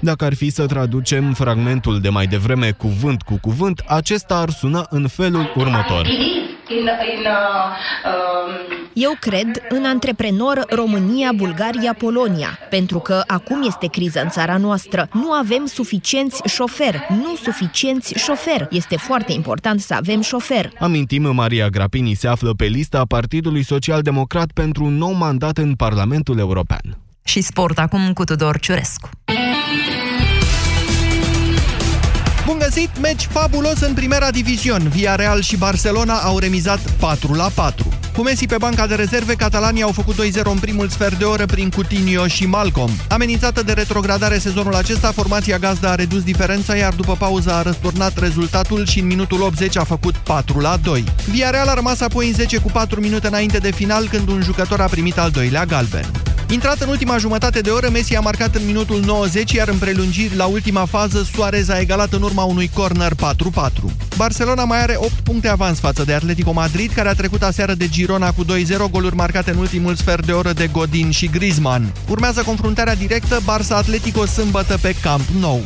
Dacă ar fi să traducem fragmentul de mai devreme cuvânt cu cuvânt, acesta ar suna în felul următor. Eu cred în antreprenor România, Bulgaria, Polonia, pentru că acum este criză în țara noastră. Nu avem suficienți șoferi, nu suficienți șoferi. Este foarte important să avem șofer. Amintim, Maria Grapini se află pe lista Partidului Social Democrat pentru un nou mandat în Parlamentul European. Și sport acum cu Tudor Ciurescu. Bun găsit, meci fabulos în primera divizion. Villarreal și Barcelona au remizat 4 la 4. Cu Messi pe banca de rezerve, catalanii au făcut 2-0 în primul sfert de oră prin Coutinho și Malcolm. Amenințată de retrogradare sezonul acesta, formația gazdă a redus diferența, iar după pauză a răsturnat rezultatul și în minutul 80 a făcut 4 la 2. Villarreal a rămas apoi în 10 cu 4 minute înainte de final, când un jucător a primit al doilea galben. Intrat în ultima jumătate de oră, Messi a marcat în minutul 90, iar în prelungiri, la ultima fază, Suarez a egalat în urma unui corner 4-4. Barcelona mai are 8 puncte avans față de Atletico Madrid, care a trecut aseară de Girona cu 2-0, goluri marcate în ultimul sfert de oră de Godin și Griezmann. Urmează confruntarea directă Barça-Atletico sâmbătă pe Camp Nou.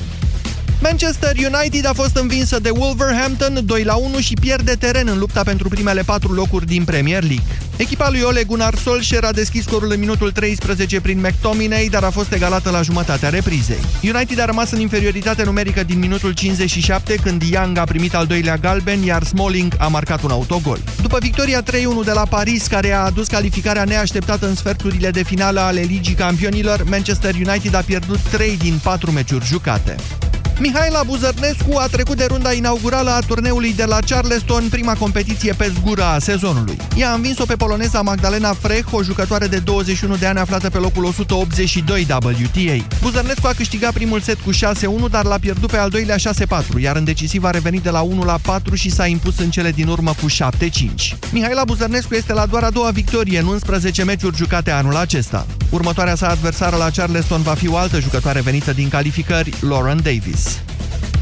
Manchester United a fost învinsă de Wolverhampton 2 la 1 și pierde teren în lupta pentru primele patru locuri din Premier League. Echipa lui Ole Gunnar Solskjaer a deschis scorul în minutul 13 prin McTominay, dar a fost egalată la jumătatea reprizei. United a rămas în inferioritate numerică din minutul 57, când Young a primit al doilea galben, iar Smalling a marcat un autogol. După victoria 3-1 de la Paris, care a adus calificarea neașteptată în sferturile de finală ale Ligii Campionilor, Manchester United a pierdut 3 din 4 meciuri jucate. Mihaela Buzărnescu a trecut de runda inaugurală a turneului de la Charleston, prima competiție pe zgură a sezonului. Ea a învins-o pe poloneza Magdalena Frech, o jucătoare de 21 de ani aflată pe locul 182 WTA. Buzărnescu a câștigat primul set cu 6-1, dar l-a pierdut pe al doilea 6-4, iar în decisiv a revenit de la 1 la 4 și s-a impus în cele din urmă cu 7-5. Mihaela Buzărnescu este la doar a doua victorie în 11 meciuri jucate anul acesta. Următoarea sa adversară la Charleston va fi o altă jucătoare venită din calificări, Lauren Davis.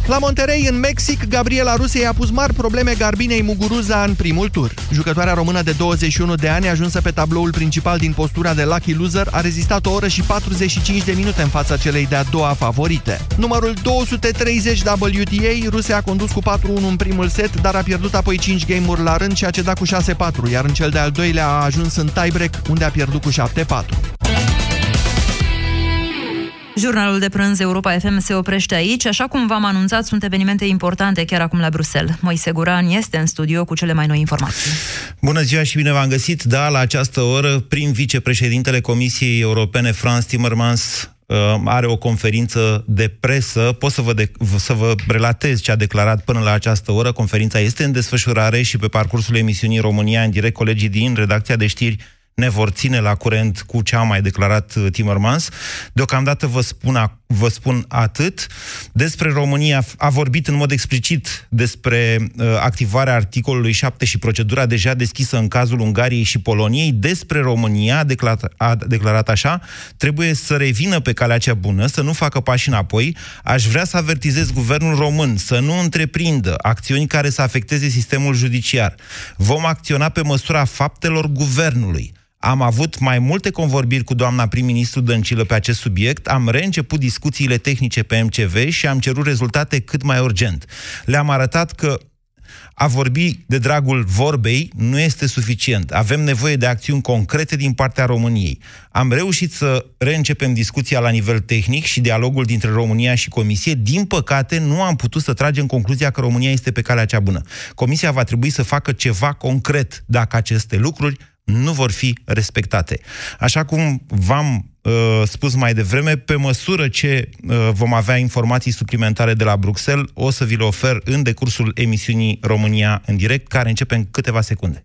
La Monterrey, în Mexic, Gabriela Rusei a pus mari probleme Garbinei Muguruza în primul tur. Jucătoarea română de 21 de ani, ajunsă pe tabloul principal din postura de lucky loser, a rezistat o oră și 45 de minute în fața celei de-a doua favorite. Numărul 230 WTA, Rusia a condus cu 4-1 în primul set, dar a pierdut apoi 5 game-uri la rând și a cedat cu 6-4, iar în cel de-al doilea a ajuns în tiebreak, unde a pierdut cu 7-4. Jurnalul de prânz Europa FM se oprește aici. Așa cum v-am anunțat, sunt evenimente importante chiar acum la Bruxelles. Moise Guran este în studio cu cele mai noi informații. Bună ziua și bine v-am găsit. Da, la această oră, prim vicepreședintele Comisiei Europene, Franz Timmermans, uh, are o conferință de presă. Pot să vă, de- să vă relatez ce a declarat până la această oră. Conferința este în desfășurare și pe parcursul emisiunii România în direct colegii din redacția de știri ne vor ține la curent cu ce a mai declarat uh, Timmermans. Deocamdată vă spun, vă spun atât. Despre România a vorbit în mod explicit despre uh, activarea articolului 7 și procedura deja deschisă în cazul Ungariei și Poloniei. Despre România a declarat, a declarat așa, trebuie să revină pe calea cea bună, să nu facă pași înapoi. Aș vrea să avertizez guvernul român să nu întreprindă acțiuni care să afecteze sistemul judiciar. Vom acționa pe măsura faptelor guvernului. Am avut mai multe convorbiri cu doamna prim-ministru Dăncilă pe acest subiect, am reînceput discuțiile tehnice pe MCV și am cerut rezultate cât mai urgent. Le-am arătat că a vorbi de dragul vorbei nu este suficient. Avem nevoie de acțiuni concrete din partea României. Am reușit să reîncepem discuția la nivel tehnic și dialogul dintre România și Comisie. Din păcate, nu am putut să tragem concluzia că România este pe calea cea bună. Comisia va trebui să facă ceva concret dacă aceste lucruri nu vor fi respectate. Așa cum v-am uh, spus mai devreme, pe măsură ce uh, vom avea informații suplimentare de la Bruxelles, o să vi le ofer în decursul emisiunii România în direct, care începe în câteva secunde.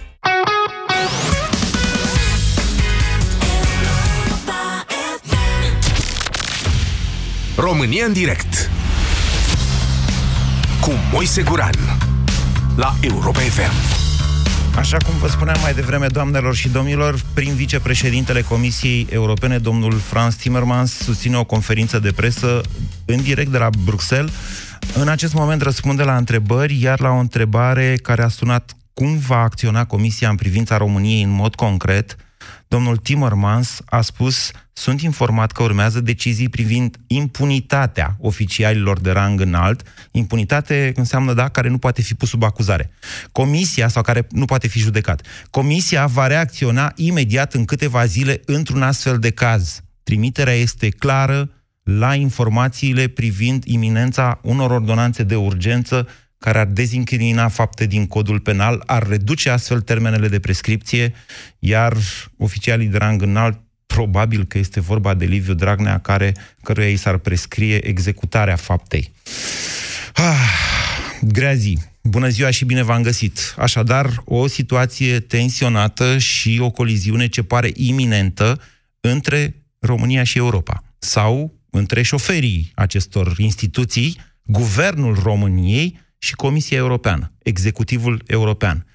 România în direct. Cu Moise Guran. La Europa FM Așa cum vă spuneam mai devreme, doamnelor și domnilor, prin vicepreședintele Comisiei Europene, domnul Franz Timmermans, susține o conferință de presă în direct de la Bruxelles. În acest moment răspunde la întrebări, iar la o întrebare care a sunat cum va acționa Comisia în privința României în mod concret, domnul Timmermans a spus sunt informat că urmează decizii privind impunitatea oficialilor de rang înalt. Impunitate înseamnă, da, care nu poate fi pus sub acuzare. Comisia, sau care nu poate fi judecat. Comisia va reacționa imediat în câteva zile într-un astfel de caz. Trimiterea este clară la informațiile privind iminența unor ordonanțe de urgență care ar dezincrimina fapte din codul penal, ar reduce astfel termenele de prescripție, iar oficialii de rang înalt probabil că este vorba de Liviu Dragnea, care, căruia îi s-ar prescrie executarea faptei. Ah, grea zi. Bună ziua și bine v-am găsit. Așadar, o situație tensionată și o coliziune ce pare iminentă între România și Europa. Sau între șoferii acestor instituții, Guvernul României și Comisia Europeană, Executivul European.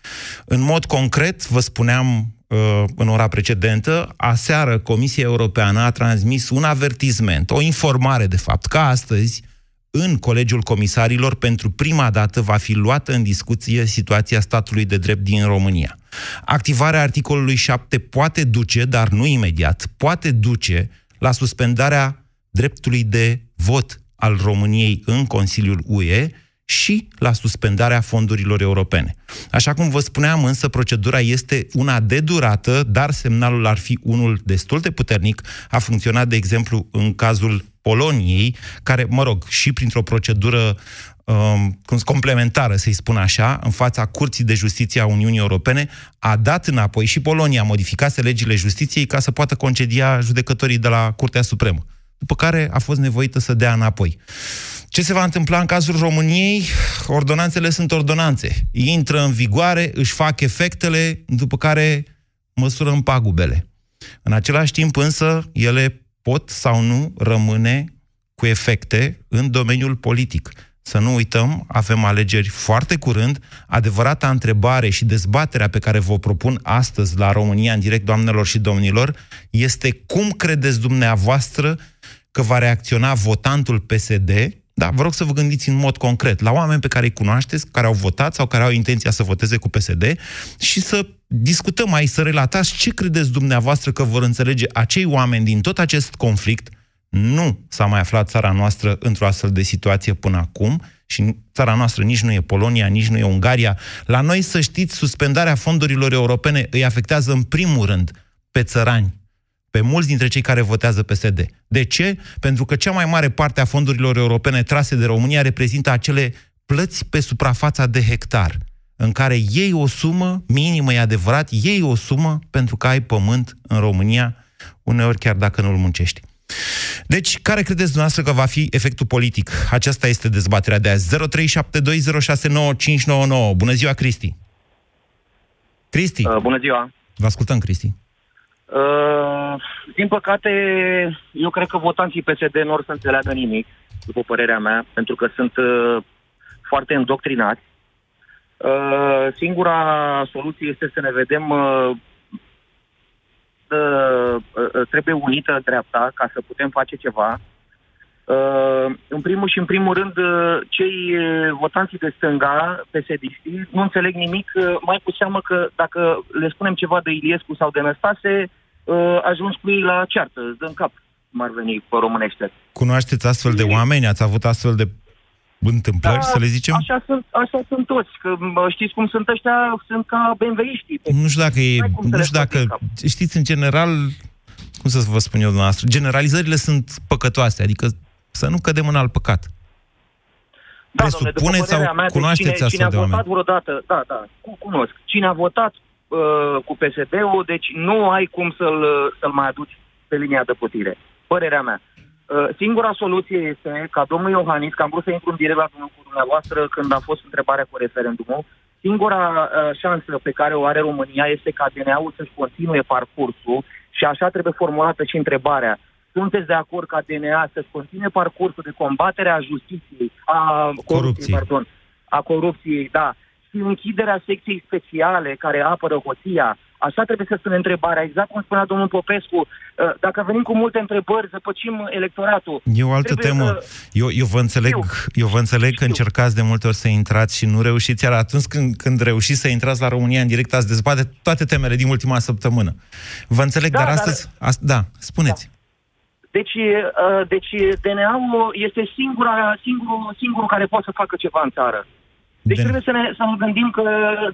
În mod concret, vă spuneam uh, în ora precedentă, aseară Comisia Europeană a transmis un avertisment, o informare de fapt, că astăzi, în Colegiul Comisarilor, pentru prima dată va fi luată în discuție situația statului de drept din România. Activarea articolului 7 poate duce, dar nu imediat, poate duce la suspendarea dreptului de vot al României în Consiliul UE, și la suspendarea fondurilor europene. Așa cum vă spuneam, însă, procedura este una de durată, dar semnalul ar fi unul destul de puternic. A funcționat, de exemplu, în cazul Poloniei, care, mă rog, și printr-o procedură um, complementară, să-i spun așa, în fața Curții de Justiție a Uniunii Europene, a dat înapoi și Polonia modificase legile justiției ca să poată concedia judecătorii de la Curtea Supremă. După care a fost nevoită să dea înapoi. Ce se va întâmpla în cazul României? Ordonanțele sunt ordonanțe. Intră în vigoare, își fac efectele, după care măsurăm pagubele. În același timp însă, ele pot sau nu rămâne cu efecte în domeniul politic. Să nu uităm, avem alegeri foarte curând. Adevărata întrebare și dezbaterea pe care vă propun astăzi la România în direct, doamnelor și domnilor, este cum credeți dumneavoastră că va reacționa votantul PSD da, vă rog să vă gândiți în mod concret la oameni pe care îi cunoașteți, care au votat sau care au intenția să voteze cu PSD și să discutăm aici, să relatați ce credeți dumneavoastră că vor înțelege acei oameni din tot acest conflict. Nu s-a mai aflat țara noastră într-o astfel de situație până acum și țara noastră nici nu e Polonia, nici nu e Ungaria. La noi, să știți, suspendarea fondurilor europene îi afectează în primul rând pe țărani, pe mulți dintre cei care votează PSD. De ce? Pentru că cea mai mare parte a fondurilor europene trase de România reprezintă acele plăți pe suprafața de hectar, în care iei o sumă, minimă e adevărat, iei o sumă pentru că ai pământ în România, uneori chiar dacă nu-l muncești. Deci, care credeți dumneavoastră că va fi efectul politic? Aceasta este dezbaterea de azi. 0372069599. Bună ziua, Cristi! Cristi! Uh, bună ziua! Vă ascultăm, Cristi. Uh, din păcate, eu cred că votanții PSD nu or să înțeleagă nimic, după părerea mea, pentru că sunt uh, foarte îndoctrinați. Uh, singura soluție este să ne vedem uh, uh, uh, trebuie unită dreapta ca să putem face ceva. Uh, în primul și în primul rând, uh, cei uh, votanții de stânga, psd nu înțeleg nimic, uh, mai cu seamă că dacă le spunem ceva de Iliescu sau de Năstase, uh, ajungi cu ei la ceartă, îți dă în cap, cum ar veni pe românește. Cunoașteți astfel de oameni? Ați avut astfel de întâmplări, da, să le zicem? Așa sunt, așa sunt toți, că știți cum sunt ăștia, sunt ca BMW-iștii. Nu știu dacă e, nu știu dacă, știți, în general, cum să vă spun eu dumneavoastră, generalizările sunt păcătoase, adică să nu cădem în alt păcat. Da, Presupuneți sau mea, cunoașteți cine, cine a votat oameni? vreodată, da, da, cunosc. Cine a votat uh, cu PSD-ul, deci nu ai cum să-l, să-l mai aduci pe linia de putere. Părerea mea. Uh, singura soluție este ca domnul Iohannis, că am vrut să intru în direct la cu dumneavoastră când a fost întrebarea cu referendumul, singura uh, șansă pe care o are România este ca DNA-ul să-și continue parcursul și așa trebuie formulată și întrebarea sunteți de acord ca DNA să continue parcursul de combatere a justiției, a corupției, Corupției. pardon, a corupției, da, și închiderea secției speciale care apără hoția. Așa trebuie să spune întrebarea, exact cum spunea domnul Popescu. Uh, Dacă venim cu multe întrebări, zăpăcim electoratul. E o altă Trebuie temă. să- Eu, eu vă înțeleg, Știu. eu vă înțeleg că Știu. încercați de multe ori să intrați și nu reușiți, iar atunci când, când reușiți să intrați la România în direct, ați dezbate toate temele din ultima săptămână. Vă înțeleg, Da, dar dar- astăzi... Ast, da, spuneți. Deci, uh, deci DNA-ul este singura, singurul, singurul care poate să facă ceva în țară. Deci Den- trebuie să ne, să ne gândim că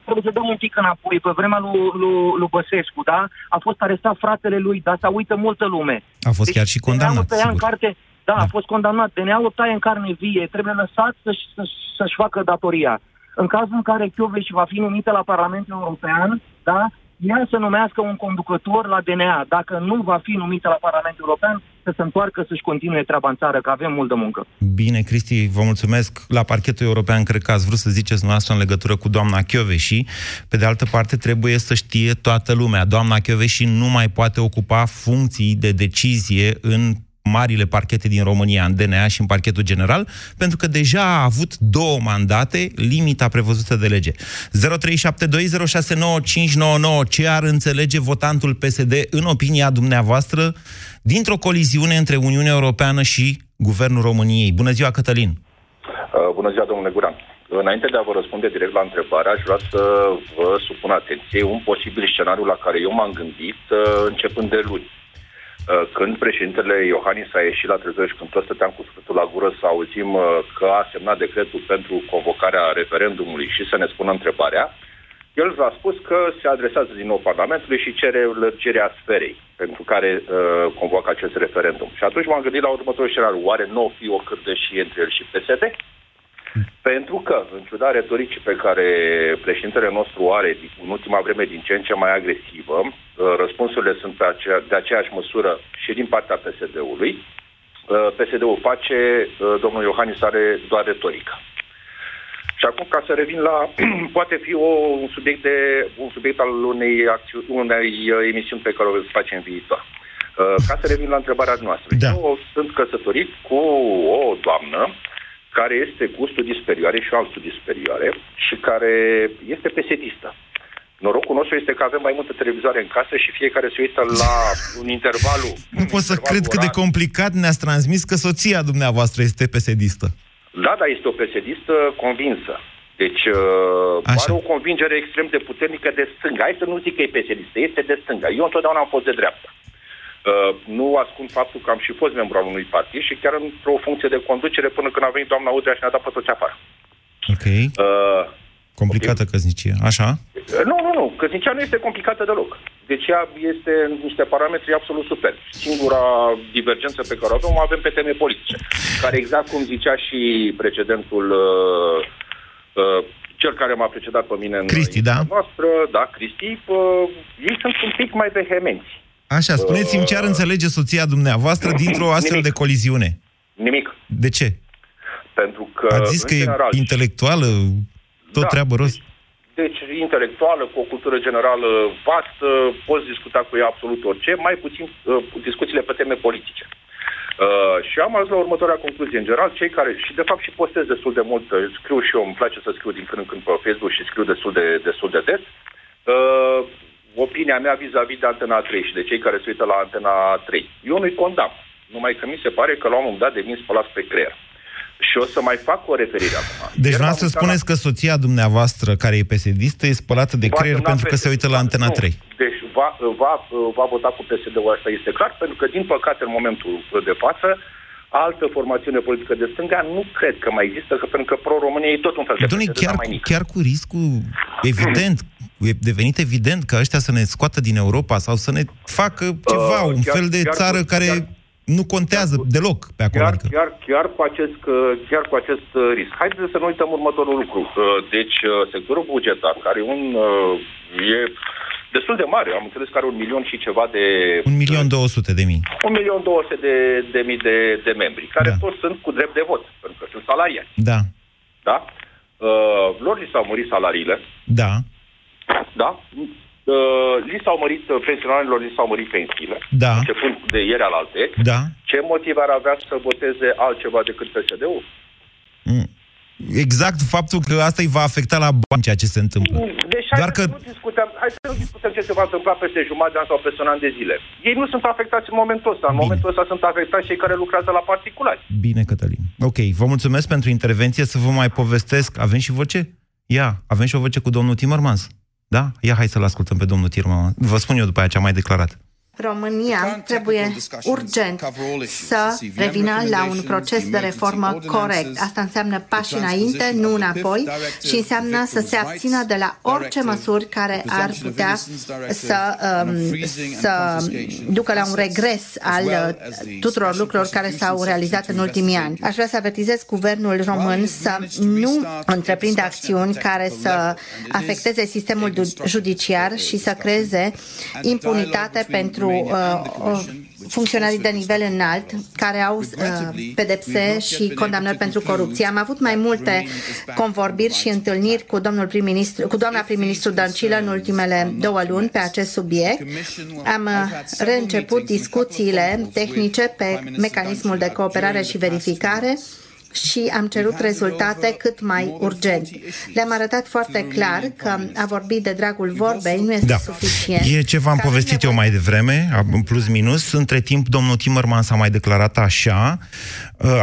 trebuie să dăm un pic înapoi. Pe vremea lui, lui, lui Băsescu, da? A fost arestat fratele lui, dar s-a uită multă lume. A fost chiar și DNA-ul condamnat, tăia în sigur. carte, da, Da. a fost condamnat. DNA-ul taie în carne vie. Trebuie lăsat să-și, să-și, să-și facă datoria. În cazul în care Chioveș va fi numită la Parlamentul European, da, ea să numească un conducător la DNA. Dacă nu va fi numită la Parlamentul European, să se întoarcă să-și continue treaba în țară, că avem mult de muncă. Bine, Cristi, vă mulțumesc. La parchetul european cred că ați vrut să ziceți noastră în legătură cu doamna Chioveși. Pe de altă parte, trebuie să știe toată lumea. Doamna Chioveși nu mai poate ocupa funcții de decizie în marile parchete din România, în DNA și în parchetul general, pentru că deja a avut două mandate, limita prevăzută de lege. 0372069599. Ce ar înțelege votantul PSD, în opinia dumneavoastră, dintr-o coliziune între Uniunea Europeană și Guvernul României? Bună ziua, Cătălin! Uh, Bună ziua, domnule Guran. Înainte de a vă răspunde direct la întrebare, aș vrea să vă supun atenție un posibil scenariu la care eu m-am gândit uh, începând de luni. Uh, Când președintele Iohannis a ieșit la trezor și când toți stăteam cu sfârșitul la gură să auzim uh, că a semnat decretul pentru convocarea referendumului și să ne spună întrebarea, el v-a spus că se adresează din nou Parlamentului și cere lărgirea sferei pentru care uh, convoacă acest referendum. Și atunci m-am gândit la următorul scenariu. Oare nu o fi o cârdășie între el și PSD? Pentru că, în ciuda retoricii pe care președintele nostru o are în ultima vreme din ce în ce mai agresivă, uh, răspunsurile sunt pe acea, de aceeași măsură și din partea PSD-ului. Uh, PSD-ul face, uh, domnul Iohannis are doar retorică. Și acum, ca să revin la, poate fi o, un, subiect de, un subiect al unei, acțiuni, unei uh, emisiuni pe care o veți face în viitor. Uh, Ca să revin la întrebarea noastră. Da. Eu sunt căsătorit cu o doamnă care este cu studii superioare și eu am studii superioare și care este pesedistă. Norocul nostru este că avem mai multe televizoare în casă și fiecare se uită la un intervalul. Nu un pot să interval cred cât de orar. complicat ne-ați transmis că soția dumneavoastră este pesedistă. Da, dar este o pesedistă convinsă. Deci uh, Așa. are o convingere extrem de puternică de stânga. Hai să nu zic că e pesedistă, este de stânga. Eu întotdeauna am fost de dreapta. Uh, nu ascund faptul că am și fost membru al unui partid și chiar într-o funcție de conducere până când a venit doamna Udrea și ne-a dat pe toți afară. Ok. Uh, Complicată căsnicie. Așa? nu, nu, nu. Căsnicia nu este complicată deloc. Deci ea este în niște parametri absolut super. Singura divergență pe care o avem, o avem pe teme politice. Care exact cum zicea și precedentul uh, uh, cel care m-a precedat pe mine în Cristi, emisiunea da? noastră, da, Cristi, uh, ei sunt un pic mai vehemenți. Așa, spuneți-mi ce ar înțelege soția dumneavoastră dintr-o astfel Nimic. de coliziune. Nimic. De ce? Pentru că, Ați zis în că general, e intelectuală, tot Da. treabă rost. Deci, intelectuală, cu o cultură generală vastă, poți discuta cu ea absolut orice, mai puțin uh, discuțiile pe teme politice. Uh, și am ajuns la următoarea concluzie. În general, cei care, și de fapt și postez destul de mult, uh, scriu și eu, îmi place să scriu din când în când pe Facebook și scriu destul de, destul de des, uh, opinia mea vis-a-vis de Antena 3 și de cei care se uită la Antena 3. Eu nu-i condamn, numai că mi se pare că la un moment dat devin spălați pe creier. Și o să mai fac o referire acum. Deci Ieri vreau m-am să uitat spuneți că soția dumneavoastră, care e pesedistă, e spălată de Va creier semna pentru că se PSD. uită la Antena Nu. 3. Deci va, va, va vota cu PSD-ul, asta este clar, pentru că, din păcate, în momentul de față, altă formațiune politică de stânga nu cred că mai există, că, pentru că pro-România e tot un fel de Dom'le, PSD, chiar, dar mai mic. chiar cu riscul evident, e devenit evident că ăștia să ne scoată din Europa sau să ne facă ceva, Uh, un chiar- fel de chiar cu- țară care chiar- nu contează deloc pe acolo. Chiar, adică. chiar, chiar, cu acest, uh, chiar cu acest uh, risc. Haideți să nu uităm următorul lucru. Uh, Deci, uh, sectorul bugetar, care e un, uh, e destul de mare, am înțeles că are un milion și ceva de... Un milion două sute de mii. un milion două sute de, de mii de, de membri, care Da. toți sunt cu drept de vot, pentru că sunt salariați. Da, Da? Uh, lor li s-au murit salariile, da. Da? uh, li s-au mărit, uh, pensionarilor li s-au mărit pensiile, Da. începând de ieri al alte. Da. Ce motiv ar avea să voteze altceva decât PSD-ul? Mm. Exact faptul că asta îi va afecta la bani ceea ce se întâmplă. Deci hai, Doar că... că- să nu discutăm, hai să nu discutăm ce se va întâmpla peste jumătate de an sau peste un an de zile. Ei nu sunt afectați în momentul ăsta. În Bine. momentul ăsta sunt afectați cei care lucrează la particulari. Bine, Cătălin. Ok, vă mulțumesc pentru intervenție, să vă mai povestesc. Avem și voce? Ia, avem și o voce cu domnul Timmermans. Da? Ia, hai să-l ascultăm pe domnul Timmermans. Vă spun eu după aia ce am mai declarat. România trebuie urgent să revină la un proces de reformă corect. Asta înseamnă pași înainte, nu înapoi și înseamnă să se abțină de la orice măsuri care ar putea să, um, să ducă la un regres al uh, tuturor lucrurilor care s-au realizat în ultimii ani. Aș vrea să avertizez guvernul român să nu întreprindă acțiuni care să afecteze sistemul judiciar și să creeze impunitate pentru uh, funcționarii de nivel înalt care au uh, pedepse și condamnări pentru corupție. Am avut mai multe convorbiri și întâlniri cu domnul prim-ministru, cu doamna prim-ministru Dăncilă în ultimele două luni pe acest subiect. Am uh, reînceput discuțiile tehnice pe mecanismul de cooperare și verificare și am cerut rezultate cât mai urgent. Le-am arătat foarte clar că a vorbi de dragul vorbei nu este Da. suficient. E ce v-am Că avem povestit eu nevoie- mai devreme, în plus minus. Între timp, domnul Timmermans a mai declarat așa.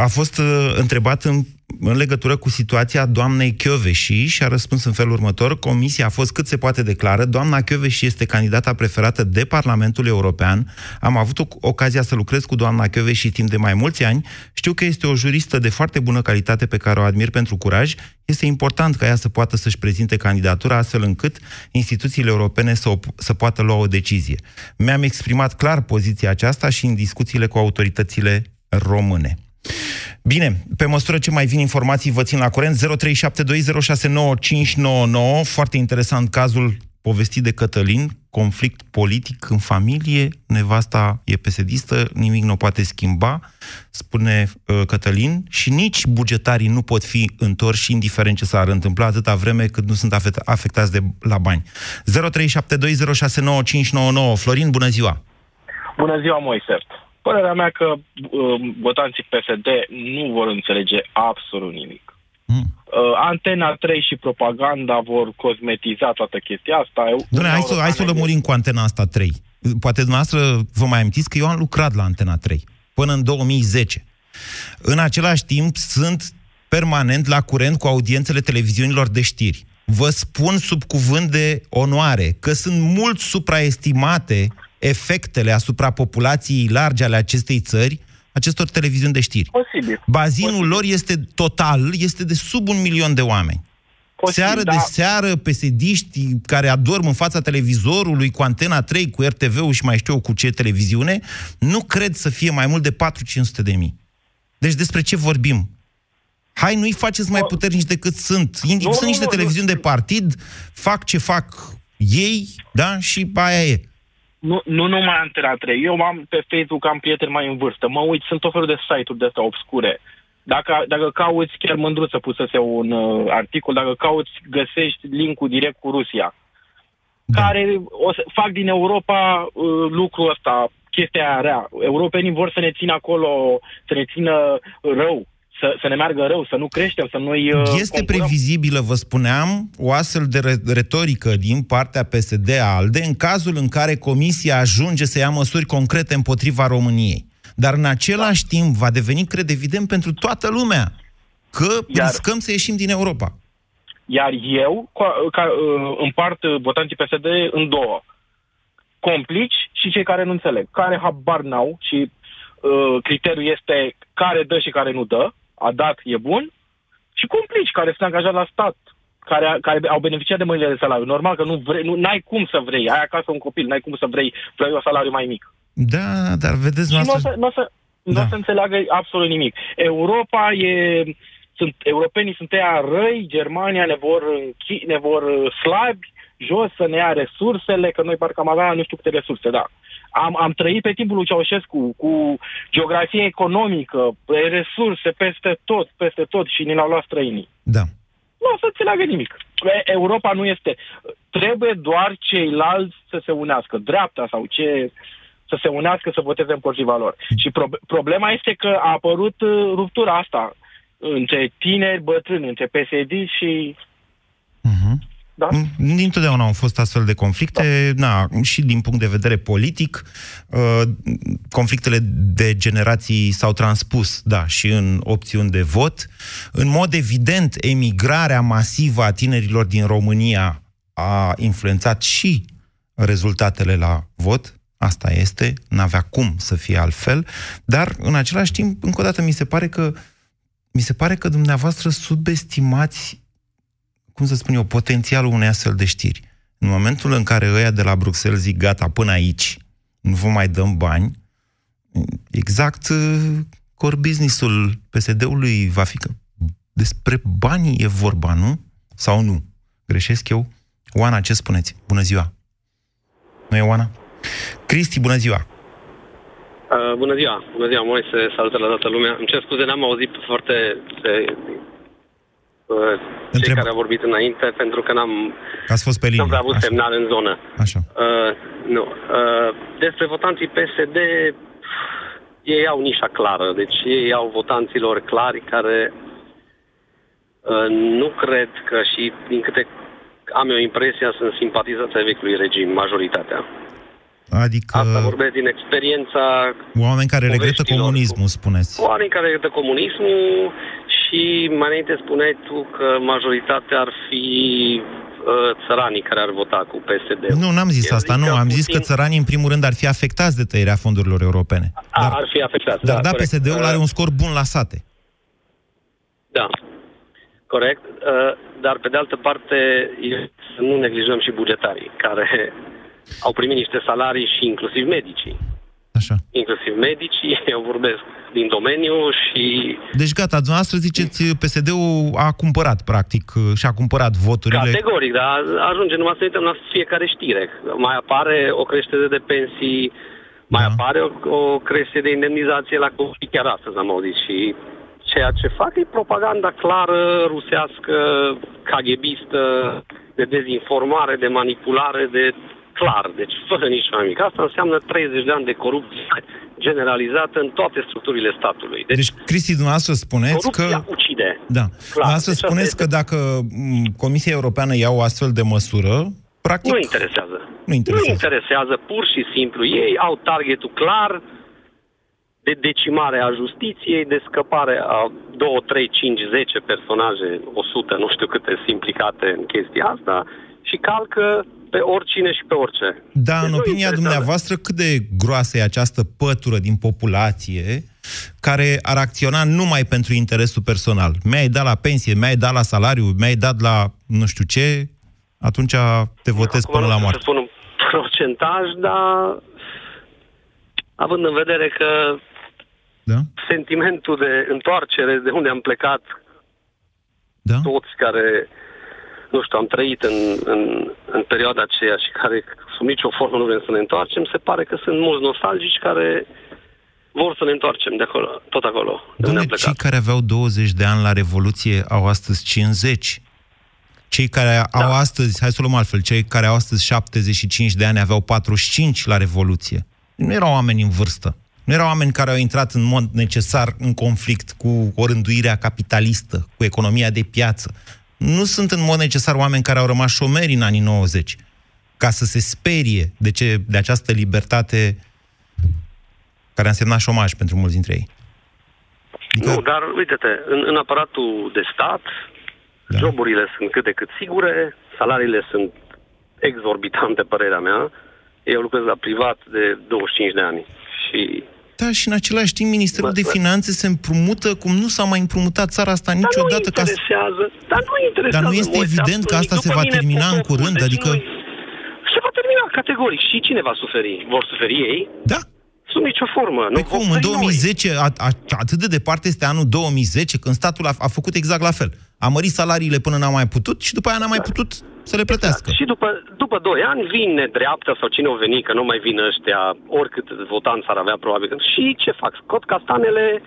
A fost uh, întrebat în, în legătură cu situația doamnei Chioveși și a răspuns în felul următor. Comisia a fost cât se poate declară. Doamna Chioveși este candidata preferată de Parlamentul European. Am avut o, ocazia să lucrez cu doamna Chioveși timp de mai mulți ani. Știu că este o juristă de foarte bună calitate pe care o admir pentru curaj. Este important ca ea să poată să-și prezinte candidatura astfel încât instituțiile europene să, op- să poată lua o decizie. Mi-am exprimat clar poziția aceasta și în discuțiile cu autoritățile române. Bine, pe măsură ce mai vin informații, vă țin la curent. 0372069599, foarte interesant cazul povestit de Cătălin, conflict politic în familie, nevasta e pesedistă, nimic nu o poate schimba, spune uh, Cătălin, și nici bugetarii nu pot fi întorși indiferent ce s-ar întâmpla atâta vreme cât nu sunt afect- afectați de la bani. 0372069599, Florin, bună ziua! Bună ziua, Moise. Părerea mea că uh, votanții PSD nu vor înțelege absolut nimic. Mm. Uh, Antena 3 și propaganda vor cosmetiza toată chestia asta. Eu- Doamne, hai să, Europeană hai să o lămurim cu Antena asta 3. Poate dumneavoastră vă mai amintiți că eu am lucrat la Antena 3 până în 2010. În același timp sunt permanent la curent cu audiențele televiziunilor de știri. Vă spun sub cuvânt de onoare că sunt mult supraestimate efectele asupra populației largi ale acestei țări, acestor televiziuni de știri. Posibil. Bazinul lor este total, este de sub un milion de oameni. Posibil, seară da. de seară, pesediști care adorm în fața televizorului cu Antena 3, cu RTV-ul și mai știu eu cu ce televiziune, nu cred să fie mai mult de 4-500 de mii. Deci despre ce vorbim? Hai, nu-i faceți mai puternici decât sunt. Indi- Nu, sunt nu, niște nu, televiziuni de partid, fac ce fac ei, da? Și aia e. Nu, nu numai Antena 3. Eu am pe Facebook, am prieteni mai în vârstă. Mă uit, sunt tot felul de site-uri de astea obscure. Dacă, dacă cauți, chiar mândruță pusese un uh, articol, dacă cauți, găsești linkul direct cu Rusia. Da. Care o să, fac din Europa uh, lucrul ăsta, chestia aia rea. Europenii vor să ne țină acolo, să ne țină rău, să, să ne meargă rău, să nu creștem, să noi uh, Este concurăm. previzibilă, vă spuneam, o astfel de re- retorică din partea PSD-ALDE în cazul în care Comisia ajunge să ia măsuri concrete împotriva României. Dar în același timp va deveni, cred, evident pentru toată lumea că Iar- riscăm să ieșim din Europa. Iar eu ca, ca, uh, împart uh, votanții PSD în două. Complici și cei care nu înțeleg. Care habar n-au și uh, criteriul este care dă și care nu dă. A dat, e bun. Și complici care sunt angajați la stat, care, care au beneficiat de mâinile de salariu. Normal că nu vrei, nu, n-ai cum să vrei. Ai acasă un copil, n-ai cum să vrei, vrei un salariu mai mic. Da, dar vedeți Și nu o noastră... să, n-o să, n-o Da. să înțeleagă absolut nimic. Europa e... Sunt, europenii sunt ăia răi, Germania ne vor, închi, ne vor uh, slabi, jos să ne ia resursele, că noi parcă am avea nu știu câte resurse, da. Am, am trăit pe timpul lui Ceaușescu cu geografie economică, resurse peste tot, peste tot și ni l-au luat străinii. Da. nu o să înțeleagă nimic. Europa nu este... Trebuie doar ceilalți să se unească, dreapta sau ce să se unească să voteze împotriva lor. Și pro- problema este că a apărut uh, ruptura asta între tineri, bătrâni, între PSD și... Uh-huh. Da? Dintotdeauna au fost astfel de conflicte, da. na, și din punct de vedere politic, uh, conflictele de generații s-au transpus, da, și în opțiuni de vot. În mod evident, emigrarea masivă a tinerilor din România a influențat și rezultatele la vot, asta este, n-avea cum să fie altfel, dar în același timp, încă o dată, mi se pare că mi se pare că dumneavoastră subestimați cum să spun eu, potențialul unei astfel de știri. În momentul în care ăia de la Bruxelles zic gata, până aici, nu vă mai dăm bani, exact uh, core business-ul PSD-ului va fi că despre bani e vorba, nu? Sau nu? Greșesc eu? Oana, ce spuneți? Bună ziua! Nu e Oana? Cristi, bună ziua! Uh, bună ziua! Bună ziua, Moise! Salută la toată lumea! Îmi cer scuze, n-am auzit foarte cei Întreb... care au vorbit înainte, pentru că n-am, Ați fost pe linie. n-am prea avut Așa. semnal în zonă. Așa. Uh, nu. Uh, despre votanții PSD, ei au nișa clară. Deci ei au votanților clari care uh, nu cred că și din câte am eu impresia sunt simpatizați ai vechiului regim, majoritatea. Adică... Asta vorbesc din experiența Oameni care regretă comunismul, spuneți. Oameni care regretă comunismul și mai înainte spuneai tu că majoritatea ar fi uh, țăranii care ar vota cu PSD. Nu, n-am zis Eu asta, zic nu. că Am Putin... zis că țăranii, în primul rând, ar fi afectați de tăierea fondurilor europene. A, ar fi afectați, Dar da, da, corect. PSD-ul are Uh, un scor bun la sate. Da, corect. Uh, dar pe de altă parte, e- să nu neglijăm și bugetarii, care au primit niște salarii și inclusiv medicii. Așa. Inclusiv medicii, eu vorbesc din domeniu și Deci gata, dumneavoastră ziceți, PSD-ul a cumpărat, practic, și-a cumpărat voturile. Categoric, dar ajunge numai să uităm la fiecare știre. Mai apare o creștere de pensii, mai Da. apare o, o creștere de indemnizație la copii, chiar astăzi am auzit și ceea ce fac e propaganda clară, rusească, caghebistă, de dezinformare, de manipulare, de clar, deci fără nici mai mic. Asta înseamnă 30 de ani de corupție generalizată în toate structurile statului. Deci, Deci, Cristi, dumneavoastră spuneți că... corupția ucide. Da. Dumneavoastră deci asta spuneți este. că dacă m, Comisia Europeană ia o astfel de măsură, practic... Nu interesează. Nu interesează. Nu interesează, pur și simplu. Ei au targetul clar de decimare a justiției, de scăpare a 2, 3, 5, 10 personaje, 100, nu știu câte sunt implicate în chestia asta, și calcă pe oricine și pe orice. Da, Deci în nu opinia interesează. dumneavoastră, cât de groasă e această pătură din populație care ar acționa numai pentru interesul personal? Mi-ai dat la pensie, mi-ai dat la salariu, mi-ai dat la nu știu ce, atunci te votez Acum până nu la știu moarte. să spun un procentaj, dar având în vedere că Da? sentimentul de întoarcere de unde am plecat, da? toți care, nu știu, am trăit în, în, în perioada aceea și care sub nicio formă nu vrem să ne întoarcem, se pare că sunt mulți nostalgici care vor să ne întoarcem de acolo, tot acolo, de unde Dom'le, am plecat. cei care aveau 20 de ani la Revoluție au astăzi 50. Cei care Da. au astăzi, hai să o luăm altfel, cei care au astăzi 75 de ani aveau 45 la Revoluție. Nu erau oameni în vârstă. Nu erau oameni care au intrat în mod necesar în conflict cu o rânduirea capitalistă, cu economia de piață. Nu sunt în mod necesar oameni care au rămas șomeri în anii 90, ca să se sperie de, ce, de această libertate care a însemnat șomaj pentru mulți dintre ei. Adică... Nu, dar uite-te, în, în aparatul de stat, da. joburile sunt cât de cât sigure, salariile sunt exorbitante, părerea mea. Eu lucrez la privat de 25 de ani și Da, și în același timp Ministerul de Finanțe se împrumută cum nu s-a mai împrumutat țara asta niciodată. Dar nu interesează, dar nu interesează. Dar nu este Moise, evident că asta după se va mine termina în Popescu, curând? deci Adică... nu- Se va termina categoric. Și cine va suferi? Vor suferi ei? Da. Sub nicio formă. Nu Pe cum? În 2010, a, a, atât de departe este anul 2010, când statul a, a făcut exact la fel. A mărit salariile până n-a mai putut și după aia n-a mai putut să le plătească. Și după, după 2 ani vine dreapta sau cine o veni, că nu mai vin ăștia, oricât votanți ar avea probabil. Și ce fac? Scot castanele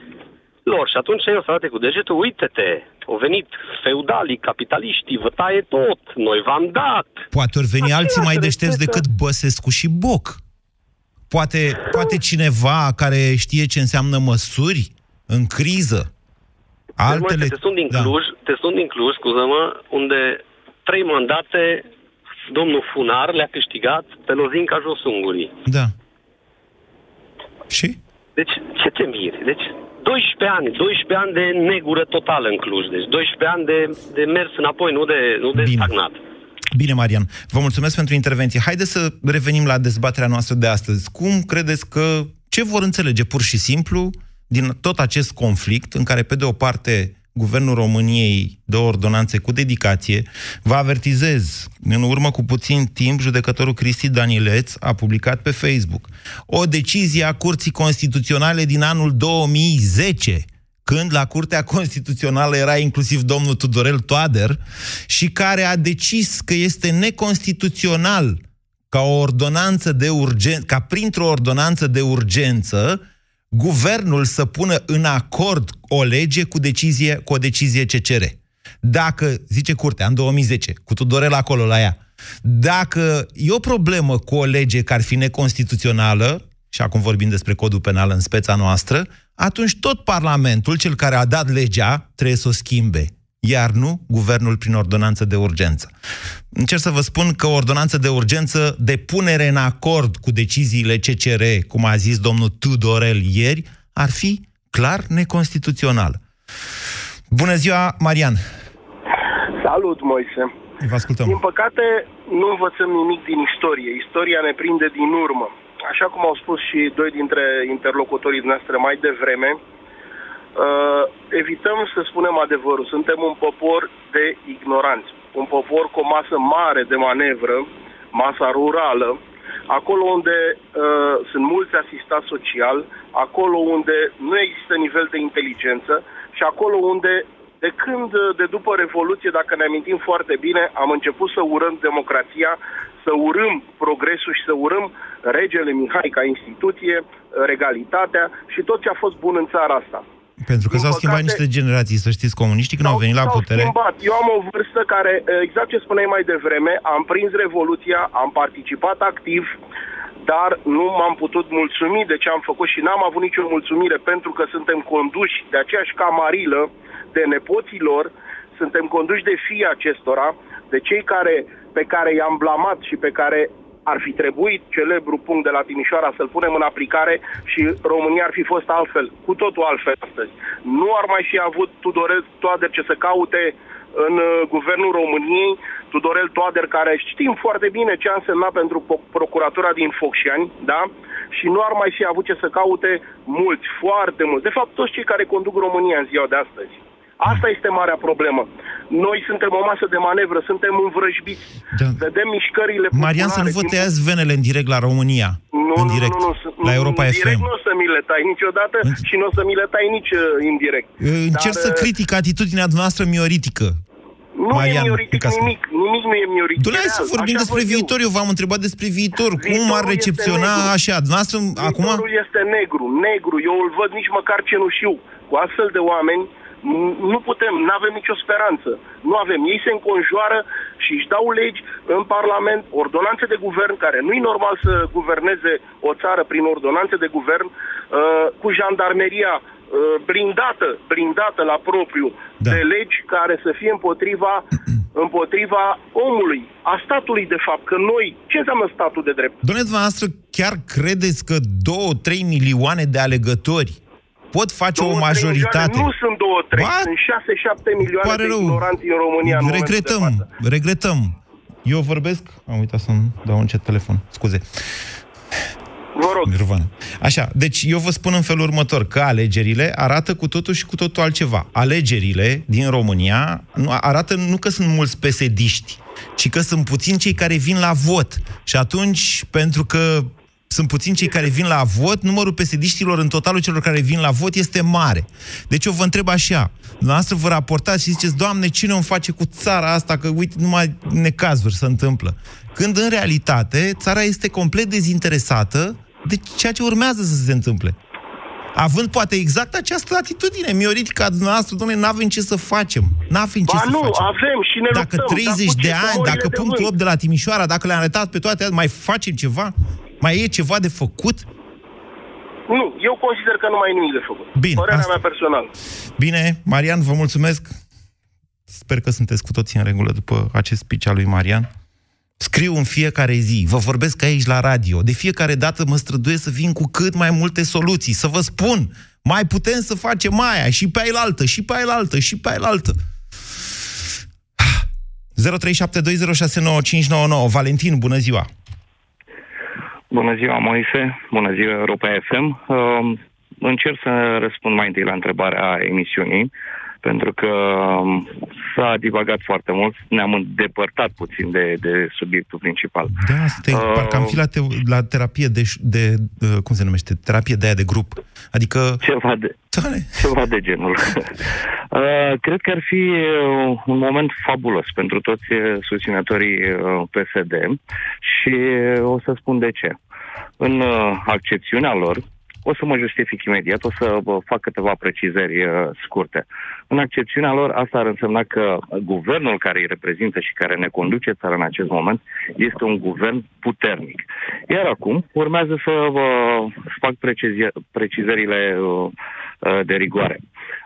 lor. Și atunci eu să arate cu degetul, uite-te, Au venit feudalii, capitaliștii, vă taie tot, noi v-am dat. Poate ori veni Așa alții mai se deștepți respectă. decât Băsescu și Boc. Poate, poate cineva care știe ce înseamnă măsuri în criză. Altele... Te sunt din Cluj, da. te sunt din Cluj, scuză-mă, unde trei mandate domnul Funar le-a câștigat pe lozinca Josungurii. Da. Și? Deci, ce te miri? Deci, 12 ani, 12 ani de negură totală în Cluj. Deci, 12 ani de, de mers înapoi, nu de, nu de Bine. stagnat. Bine, Marian, vă mulțumesc pentru intervenție. Haideți să revenim la dezbaterea noastră de astăzi. Cum credeți că, ce vor înțelege pur și simplu din tot acest conflict în care, pe de o parte, Guvernul României dă ordonanțe cu dedicație. Vă avertizez, în urmă cu puțin timp, judecătorul Cristi Danileț a publicat pe Facebook o decizie a Curții Constituționale din anul 2010, când la Curtea Constituțională era inclusiv domnul Tudorel Toader și care a decis că este neconstituțional ca o ordonanță de urgență, ca printr-o ordonanță de urgență, guvernul să pună în acord o lege cu, decizie, cu o decizie CCR. Dacă, zice curtea, în 2010, cu Tudorel acolo la ea, dacă e o problemă cu o lege care ar fi neconstituțională, și acum vorbim despre codul penal în speța noastră, atunci tot Parlamentul, cel care a dat legea, trebuie să o schimbe. Iar nu guvernul prin ordonanță de urgență. Încerc să vă spun că o ordonanță de urgență de punere în acord cu deciziile CCR, cum a zis domnul Tudorel ieri, ar fi clar neconstituțional. Bună ziua, Marian! Salut, Moise! Vă ascultăm. Din păcate, nu învățăm nimic din istorie. Istoria ne prinde din urmă. Așa cum au spus și doi dintre interlocutorii noastre mai devreme, uh, evităm să spunem adevărul. Suntem un popor de ignoranți. Un popor cu o masă mare de manevră, masa rurală, acolo unde uh, sunt mulți asistați social, acolo unde nu există nivel de inteligență și acolo unde de când, de după Revoluție, dacă ne amintim foarte bine, am început să urăm democrația, să urâm progresul și să urâm regele Mihai ca instituție, regalitatea și tot ce a fost bun în țara asta. Pentru că Din s-au schimbat păcate- niște generații, să știți, comuniștii când au venit la S-au putere. schimbat. Eu am o vârstă care, exact ce spuneai mai devreme, am prins Revoluția, am participat activ, dar nu m-am putut mulțumi de ce am făcut și n-am avut nicio mulțumire pentru că suntem conduși de aceeași camarilă, de nepoții lor, suntem conduși de fii acestora, de cei care, pe care i-am blamat și pe care ar fi trebuit celebru punct de la Timișoara să-l punem în aplicare și România ar fi fost altfel, cu totul altfel astăzi. Nu ar mai fi avut Tudorel Toader ce să caute în uh, guvernul României, Tudorel Toader, care știm foarte bine ce a însemnat pentru po- procuratura din Focșani, da? Și nu ar mai fi avut ce să caute mulți, foarte mulți. De fapt, toți cei care conduc România în ziua de astăzi. Asta este marea problemă. Noi suntem o masă de manevră, suntem învrăjbiți. Da. Vedem mișcările Marian, să nu vă din- tăiați venele în direct la România. nu, în nu, direct. nu, nu, nu, la Europa în FM. direct nu o să mi le tai niciodată și nu o să mi le tai nici uh, indirect. Încerc Dar, să uh, critic atitudinea noastră mioritică. Nu Marian, e mioritic Nicascu. nimic, nimic nu e mioritic. Dom'le, hai E să real, vorbim așa despre văd eu. viitor. Eu v-am întrebat despre viitor. Cum Viitorul ar recepționa este negru. așa? Dumneavoastră, acum... Viitorul este negru, negru. Eu îl văd nici măcar cenușiu. Cu astfel de oameni n- nu putem, nu avem nicio speranță. Nu avem. Ei se înconjoară și își dau legi în Parlament, ordonanțe de guvern, care nu-i normal să guverneze o țară prin ordonanțe de guvern, uh, cu jandarmeria uh, blindată, blindată la propriu Da. de legi care să fie împotriva împotriva omului, a statului de fapt, că noi, ce înseamnă statul de drept? Domnule, dumneavoastră, chiar credeți că 2-3 milioane de alegători pot face Două, o trei majoritate? milioane, Nu sunt două, trei, Ba, sunt șase, șapte milioane pare de rău. ignoranți în România. în momentul regretăm, de față. regretăm. Eu vorbesc... Am uitat să-mi dau încet telefon. Scuze. Vă rog. Nirvana. Așa, deci eu vă spun în felul următor, că alegerile arată cu totul și cu totul altceva. Alegerile din România nu, arată nu că sunt mulți pesediști, ci că sunt puțini cei care vin la vot. Și atunci, pentru că sunt puțini cei care vin la vot, numărul pesediștilor în totalul celor care vin la vot este mare. Deci eu vă întreb așa, dumneavoastră vă raportați și ziceți, Doamne, cine o face cu țara asta, că uite, numai necazuri se întâmplă. Când în realitate țara este complet dezinteresată de ceea ce urmează să se întâmple. Având poate exact această atitudine mioritică a dumneavoastră, domnule, n-avem ce să facem. N-avem ce Ba să nu, facem. avem și ne Dacă luptăm, 30 dar cu de ce ani, comorile dacă de punctul vânt? 8 de la Timișoara, dacă le-am arătat pe toate, mai facem ceva? Mai e ceva de făcut? Nu, eu consider că nu mai e nimic de făcut. Bine, Părerea asta- mea personală. Bine, Marian, vă mulțumesc. Sper că sunteți cu toții în regulă după acest speech al lui Marian. Scriu în fiecare zi, vă vorbesc aici la radio, de fiecare dată mă străduiesc să vin cu cât mai multe soluții, să vă spun, mai putem să facem aia, și pe ailaltă, și pe ailaltă, și pe ailaltă. 0372069599 Valentin, bună ziua! Bună ziua, Moise. Bună ziua, Europa FM. Uh, încerc să răspund mai întâi la întrebarea emisiunii, pentru că um, s-a divagat foarte mult, ne-am îndepărtat puțin de, de subiectul principal. Da, stai, uh, parcă am fi la, te- la terapie de, de uh, cum se numește, terapie de aia de grup. Adică... Ceva de, ceva de genul. uh, cred că ar fi uh, un moment fabulos pentru toți uh, susținătorii uh, PSD și uh, o să spun de ce. În uh, accepțiunea lor, o să mă justific imediat, o să vă fac câteva precizări uh, scurte. În accepțiunea lor, asta ar însemna că guvernul care îi reprezintă și care ne conduce țara în acest moment este un guvern puternic. Iar acum urmează să vă fac precizi- precizările uh, uh, de rigoare.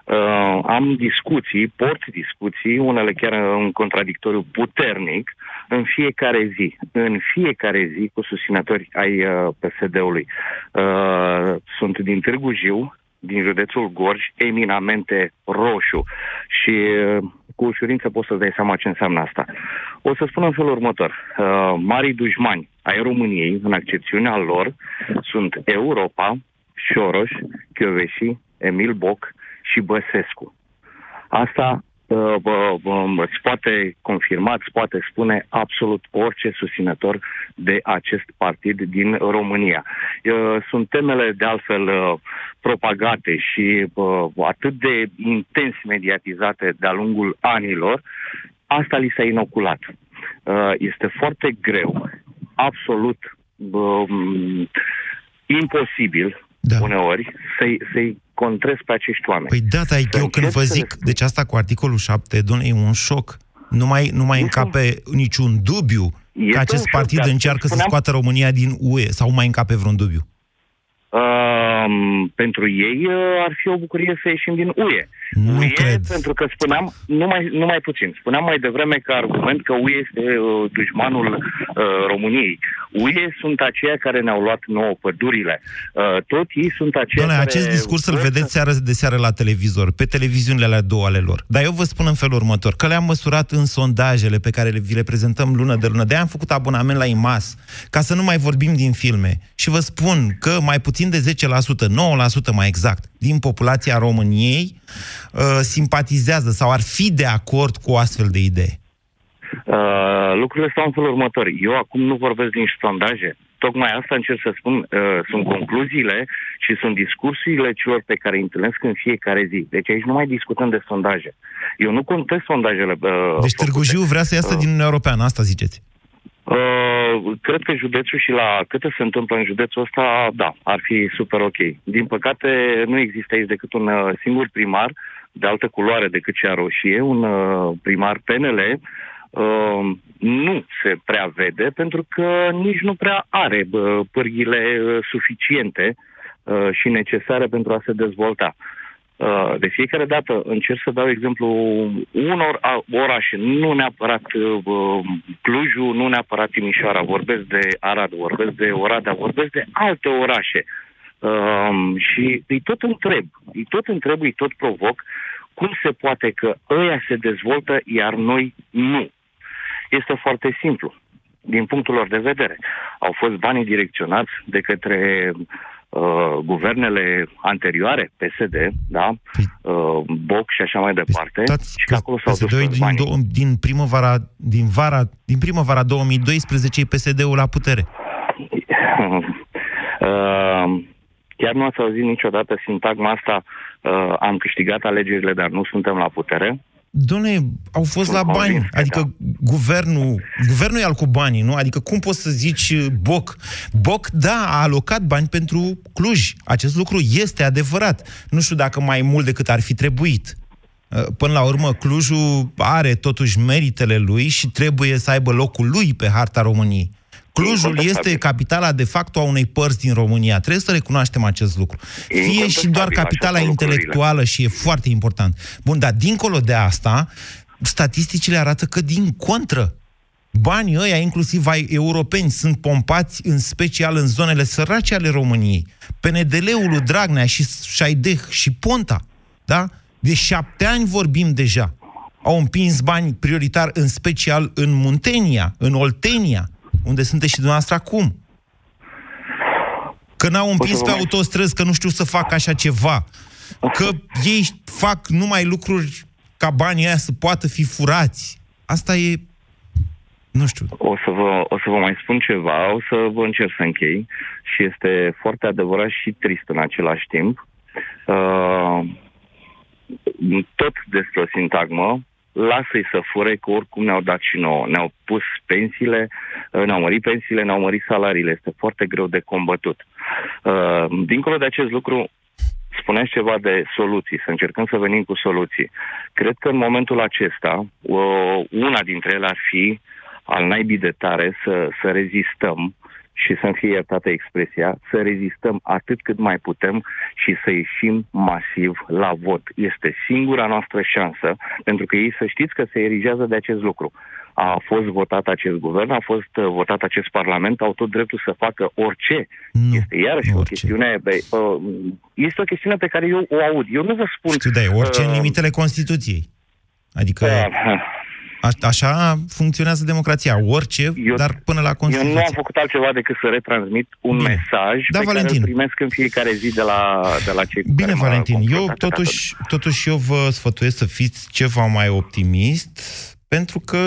Uh, am discuții, port discuții, unele chiar în contradictoriu puternic, în fiecare zi. În fiecare zi cu susținători ai uh, PSD-ului. Uh, sunt din Târgu Jiu, din județul Gorj, eminamente roșu. Și uh, cu ușurință poți să-ți dai seama ce înseamnă asta. O să spun în felul următor. Uh, marii dușmani ai României, în accepțiunea lor, sunt Europa, Șoroș, Chioveși, Emil Boc și Băsescu. Asta uh, bă, bă, îți poate confirma, îți poate spune absolut orice susținător de acest partid din România. Uh, Sunt temele de altfel uh, propagate și uh, atât de intens mediatizate de-a lungul anilor, asta li s-a inoculat. Uh, Este foarte greu, absolut um, imposibil da. uneori să-i, să-i contrezi pe acești oameni. Păi da, dar eu când vă zic, deci asta cu articolul 7, domnule, e un șoc. Nu mai, nu mai încape niciun dubiu Este că un acest șoc, partid dar încearcă să spuneam- scoată România din UE sau mai încape vreun dubiu. Um, pentru ei uh, ar fi o bucurie să ieșim din UE. Nu UE, cred. pentru că spuneam, numai, numai puțin, spuneam mai devreme că argument că UE este uh, dușmanul uh, României. UE sunt aceia care ne-au luat nouă pădurile. Uh, tot ei sunt aceia Doamne, care... acest discurs îl vedeți seară de seară la televizor, pe televiziunile alea două ale lor. Dar eu vă spun în felul următor, că le-am măsurat în sondajele pe care le, vi le prezentăm lună de lună. De-aia am făcut abonament la IMAS, ca să nu mai vorbim din filme. Și vă spun că mai puțin de 10%, 9% mai exact, din populația României uh, simpatizează sau ar fi de acord cu o astfel de idee. Uh, lucrurile stau în felul următor. Eu acum nu vorbesc din sondaje. Tocmai asta încerc să spun. Uh, sunt concluziile și sunt discursurile celor pe care îi întâlnesc în fiecare zi. Deci aici nu mai discutăm de sondaje. Eu nu contest sondajele. Uh, Deci Târgu Jiu vrea să iasă din Uniunea Europeană, asta ziceți. Uh, cred că județul și la câte se întâmplă în județul ăsta, da, ar fi super ok. Din păcate, nu există aici decât un uh, singur primar de altă culoare decât cea roșie, un uh, primar PNL. Uh, nu se prea vede pentru că nici nu prea are bă, pârghile uh, suficiente uh, și necesare pentru a se dezvolta. Uh, De fiecare dată încerc să dau exemplu unor a- orașe, nu neapărat uh, Clujul, nu neapărat Timișoara, vorbesc de Arad, vorbesc de Oradea, vorbesc de alte orașe. Um, și îi tot întreb, îi tot întreb, îi tot provoc, cum se poate că ăia se dezvoltă, iar noi nu? Este foarte simplu, din punctul lor de vedere. Au fost banii direcționați de către uh, guvernele anterioare, PSD, da, uh, Boc și așa mai departe, și că acolo s-au dus PSD-ul toți din, banii. do- din primăvara, din vara, din primăvara 2012 e PSD-ul la putere. Uh, chiar nu ați auzit niciodată sintagma asta, uh, am câștigat alegerile, dar nu suntem la putere. Doamne, au fost la bani. Adică guvernul, guvernul e al cu banii, nu? Adică cum poți să zici uh, Boc? Boc, da, a alocat bani pentru Cluj. Acest lucru este adevărat. Nu știu dacă mai mult decât ar fi trebuit. Uh, până la urmă, Clujul are totuși meritele lui și trebuie să aibă locul lui pe harta României. Clujul este capitala de facto a unei părți din România. Trebuie să recunoaștem acest lucru. Fie și doar capitala intelectuală și e foarte important. Bun, dar dincolo de asta, statisticile arată că din contră, banii ăia, inclusiv ai europeni, sunt pompați în special în zonele sărace ale României. PNDL-ul lui Dragnea și Șaideh și Ponta, da? De șapte ani vorbim deja. Au împins bani prioritar în special în Muntenia, în Oltenia, unde sunteți și dumneavoastră acum. Că n-au împins pe autostrăzi, că nu știu să facă așa ceva. Că ei fac numai lucruri ca banii aia să poată fi furați. Asta e... Nu știu. O să vă, o să vă mai spun ceva, o să vă încerc să închei și este foarte adevărat și trist în același timp. Uh, tot despre o sintagmă, lasă-i să fure, că oricum ne-au dat și nouă. Ne-au pus pensiile, uh, ne-au mărit pensiile, ne-au mărit salariile. Este foarte greu de combătut. Uh, dincolo de acest lucru, spuneați ceva de soluții, să încercăm să venim cu soluții. Cred că în momentul acesta, una dintre ele ar fi al naibii de tare să, să rezistăm și să-mi fie iertată expresia, să rezistăm atât cât mai putem și să ieșim masiv la vot. Este singura noastră șansă, pentru că ei să știți că se erigează de acest lucru. A fost votat acest guvern, a fost uh, votat acest parlament, au tot dreptul să facă orice. Nu, este iarăși orice. o chestiune, be, uh, este o chestiune pe care eu o aud. Eu nu vă spun... Știu, da, orice uh, în limitele Constituției. Adică... Uh, a, așa funcționează democrația. Orice, eu, dar până la Constituție. Eu nu am făcut altceva decât să retransmit un Bine. mesaj da, pe Valentin. care îl primesc în fiecare zi de la, de la cei Bine, care Valentin, eu totuși, totuși eu vă sfătuiesc să fiți ceva mai optimist, pentru că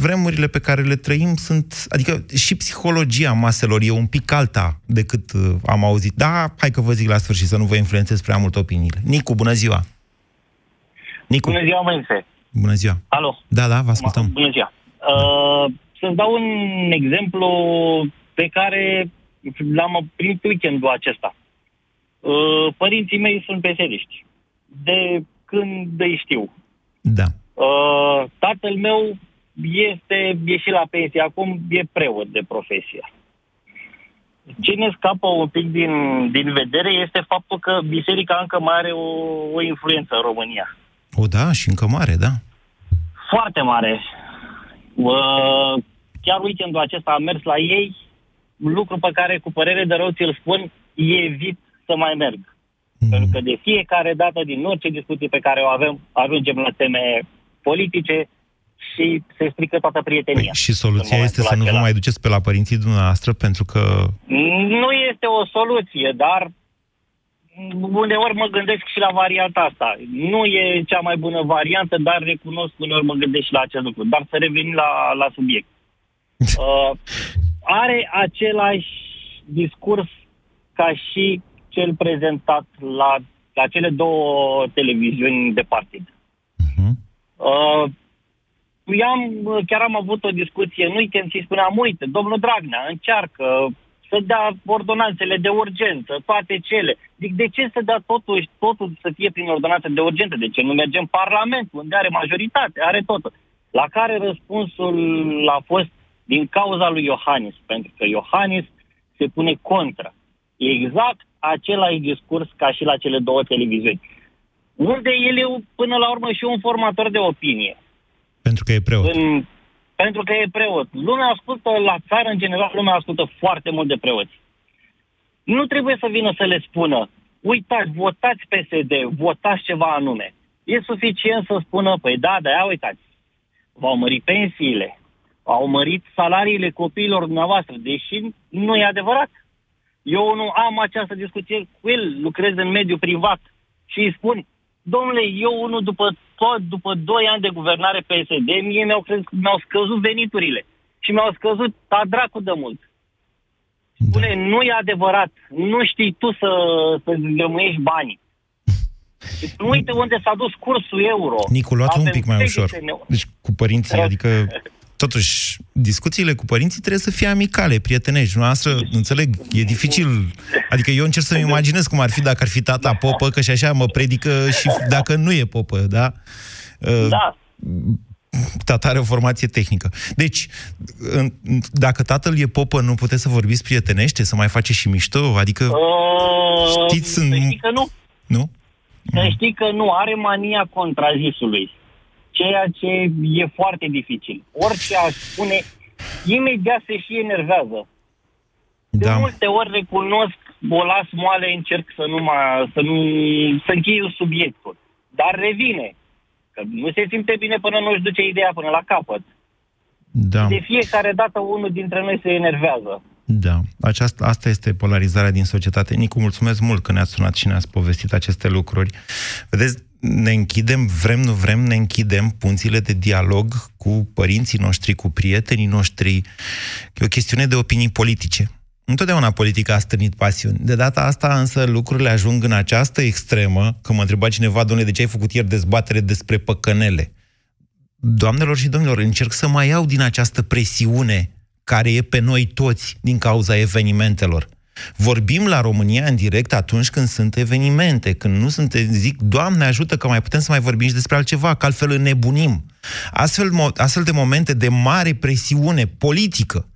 vremurile pe care le trăim sunt... Adică și psihologia maselor e un pic alta decât uh, am auzit. Da, hai că vă zic la sfârșit să nu vă influențez prea mult opiniile. Nicu, bună ziua! Nicu. Bună ziua, Moise! Bună ziua! Alo! Da, da, vă ascultăm. Bună ziua! Uh, să-ți dau un exemplu pe care l-am primit weekendul acesta. Uh, părinții mei sunt pesediști. De când îi știu. Da. Uh, tatăl meu este ieșit la pensie, acum e preot de profesie. Ce ne scapă un pic din, din vedere este faptul că biserica încă mai are o, o influență în România. O, da, și încă mare, da. Foarte mare. Uh, chiar weekendul acesta am mers la ei, lucru pe care cu părere de rău ți-l spun, evit să mai merg. Mm. Pentru că de fiecare dată, din orice discuții pe care o avem, ajungem la teme politice și se strică toată prietenia. Păi, și soluția este să nu vă mai duceți pe la părinții dumneavoastră, pentru că... Nu este o soluție, dar uneori mă gândesc și la varianta asta. Nu e cea mai bună variantă, dar recunosc uneori mă gândesc și la acest lucru. Dar să revenim la, la subiect. Uh, are același discurs ca și cel prezentat la, la cele două televiziuni de partid. Uh-huh. Uh, eu am, chiar am avut o discuție nu weekend și spuneam, uite, domnul Dragnea încearcă să dea ordonanțele de urgență, toate cele. Zic, de ce să dea totul, totul să fie prin ordonanțe de urgență? De ce nu mergem în Parlament, unde are majoritate, are totul? La care răspunsul a fost din cauza lui Iohannis, pentru că Iohannis se pune contra. E exact același discurs ca și la cele două televiziuni. Unde el e până la urmă și un formator de opinie. Pentru că e preot. În, pentru că e preot. Lumea ascultă, la țară în general, lumea ascultă foarte mult de preoți. Nu trebuie să vină să le spună, uitați, votați PSD, votați ceva anume. E suficient să spună, păi da, da, ia uitați, v-au mărit pensiile, au mărit salariile copiilor dumneavoastră, deși nu e adevărat. Eu nu am această discuție cu el, lucrez în mediul privat și îi spun, domnule, eu unul după tot, după 2 ani de guvernare PSD, mie mi-au, crez, mi-au scăzut veniturile și mi-au scăzut ta dracu de mult. Spune, da. nu e adevărat, nu știi tu să, să gămâiești banii. Uite unde s-a dus cursul euro. Nicu, luați un Avem pic mai ușor. 30 de ne- Deci cu părinții, adică totuși, discuțiile cu părinții trebuie să fie amicale, prietenești. Noastră, înțeleg, e dificil. Adică eu încerc să-mi imaginez cum ar fi dacă ar fi tata popă, că și așa mă predică și dacă nu e popă, da? Da. Tata are o formație tehnică. Deci, în- dacă tatăl e popă, nu puteți să vorbiți prietenește, să mai face și mișto? Adică, Uh, știți, Să în... știi că nu. nu? Să știi că nu, are mania contrazisului. Ceea ce e foarte dificil. Orice aș spune, imediat se și enervează. De Da. multe ori recunosc, o las moale, încerc să nu, mă, să nu să închei subiectul. Dar revine. Că nu se simte bine până nu își duce ideea până la capăt. Da. De fiecare dată unul dintre noi se enervează. Da, aceasta, asta este polarizarea din societate. Nicu, mulțumesc mult că ne-ați sunat și ne-ați povestit aceste lucruri. Vedeți, ne închidem, vrem, nu vrem, ne închidem punțile de dialog cu părinții noștri, cu prietenii noștri. E o chestiune de opinii politice. Întotdeauna politica a stârnit pasiuni. De data asta însă lucrurile ajung în această extremă, că mă întreba cineva, domnule, de ce ai făcut ieri dezbatere despre păcănele? Doamnelor și domnilor, încerc să mai iau din această presiune care e pe noi toți din cauza evenimentelor. Vorbim la România în direct atunci când sunt evenimente, când nu sunt, zic, Doamne ajută că mai putem să mai vorbim și despre altceva, că altfel înnebunim. Astfel, mo- astfel de momente de mare presiune politică,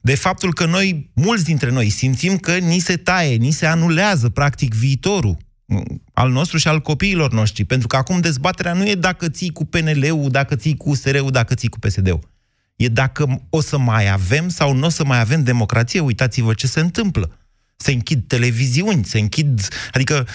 de faptul că noi, mulți dintre noi, simțim că ni se taie, ni se anulează, practic, viitorul mm, al nostru și al copiilor noștri. Pentru că acum dezbaterea nu e dacă ții cu PNL-ul, dacă ții cu USR-ul, dacă ții cu PSD-ul. E dacă o să mai avem sau nu o să mai avem democrație. Uitați-vă ce se întâmplă. Se închid televiziuni, se închid... Adică,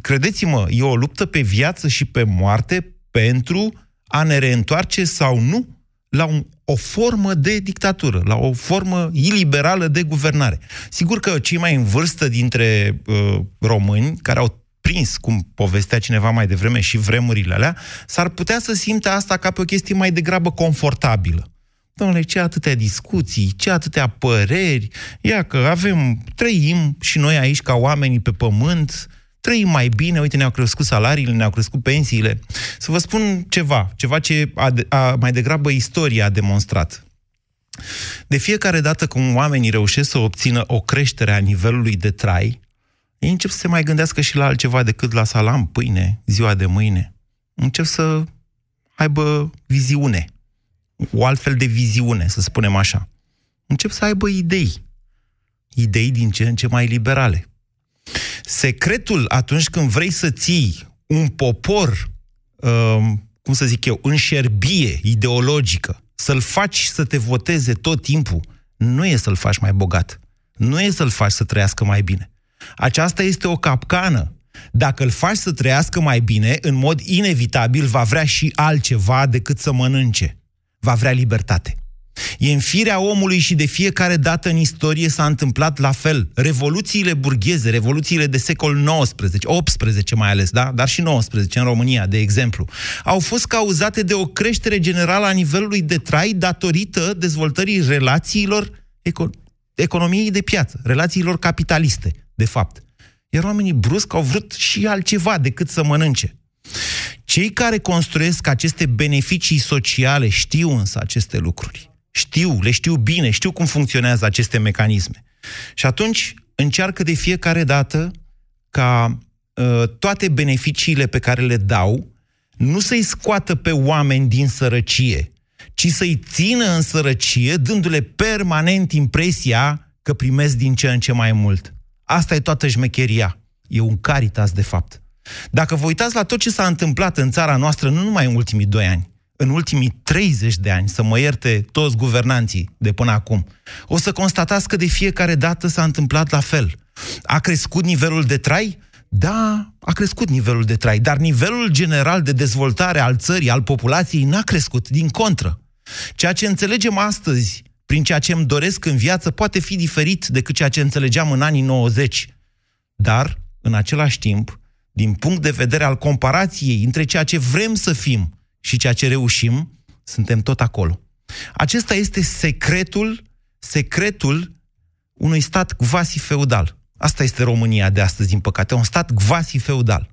credeți-mă, e o luptă pe viață și pe moarte pentru a ne reîntoarce sau nu la un, o formă de dictatură, la o formă iliberală de guvernare. Sigur că cei mai în vârstă dintre uh, români, care au prins, cum povestea cineva mai devreme, și vremurile alea, s-ar putea să simte asta ca pe o chestie mai degrabă confortabilă. Domnule, ce atâtea discuții, ce atâtea păreri, ia că avem, trăim și noi aici ca oamenii pe pământ, trăim mai bine, uite, ne-au crescut salariile, ne-au crescut pensiile. Să vă spun ceva, ceva ce a, a, mai degrabă istoria a demonstrat. De fiecare dată când oamenii reușesc să obțină o creștere a nivelului de trai, ei încep să se mai gândească și la altceva decât la salam, pâine, ziua de mâine. Încep să aibă viziune. O altfel de viziune, să spunem așa. Încep să aibă idei. Idei din ce în ce mai liberale. Secretul atunci când vrei să ții un popor, um, cum să zic eu, în șerbie ideologică, să-l faci să te voteze tot timpul, nu e să-l faci mai bogat. Nu e să-l faci să trăiască mai bine. Aceasta este o capcană. Dacă îl faci să trăiască mai bine, în mod inevitabil va vrea și altceva decât să mănânce. Va vrea libertate. E în firea omului și de fiecare dată în istorie s-a întâmplat la fel. Revoluțiile burgheze, revoluțiile de secol XIX, 18 mai ales, da? dar și 19 în România, de exemplu, au fost cauzate de o creștere generală a nivelului de trai datorită dezvoltării relațiilor eco- economiei de piață, relațiilor capitaliste, de fapt. Iar oamenii brusc au vrut și altceva decât să mănânce. Cei care construiesc aceste beneficii sociale știu însă aceste lucruri. Știu, le știu bine, știu cum funcționează aceste mecanisme. Și atunci încearcă de fiecare dată ca uh, toate beneficiile pe care le dau nu să-i scoată pe oameni din sărăcie, ci să-i țină în sărăcie, dându-le permanent impresia că primesc din ce în ce mai mult. Asta e toată șmecheria. E un caritas, de fapt. Dacă vă uitați la tot ce s-a întâmplat în țara noastră, nu numai în ultimii doi ani, în ultimii 30 de ani, să mă ierte toți guvernanții de până acum, o să constatați că de fiecare dată s-a întâmplat la fel. A crescut nivelul de trai? Da, a crescut nivelul de trai, dar nivelul general de dezvoltare al țării, al populației, n-a crescut, din contră. Ceea ce înțelegem astăzi, prin ceea ce îmi doresc în viață, poate fi diferit decât ceea ce înțelegeam în anii 90. Dar, în același timp, din punct de vedere al comparației între ceea ce vrem să fim și ceea ce reușim, suntem tot acolo. Acesta este secretul, secretul unui stat quasi-feudal. Asta este România de astăzi, din păcate, un stat quasi-feudal.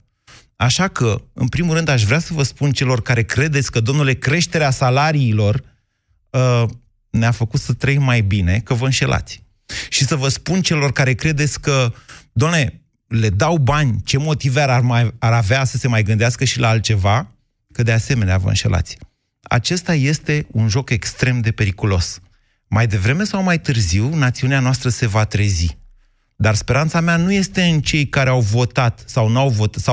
Așa că, în primul rând, aș vrea să vă spun celor care credeți că, domnule, creșterea salariilor uh, ne-a făcut să trăim mai bine, că vă înșelați. Și să vă spun celor care credeți că, domnule, le dau bani, ce motive ar, mai, ar avea să se mai gândească și la altceva, că de asemenea vă înșelați. Acesta este un joc extrem de periculos. Mai devreme sau mai târziu, națiunea noastră se va trezi. Dar speranța mea nu este în cei care au votat sau n-au votat sau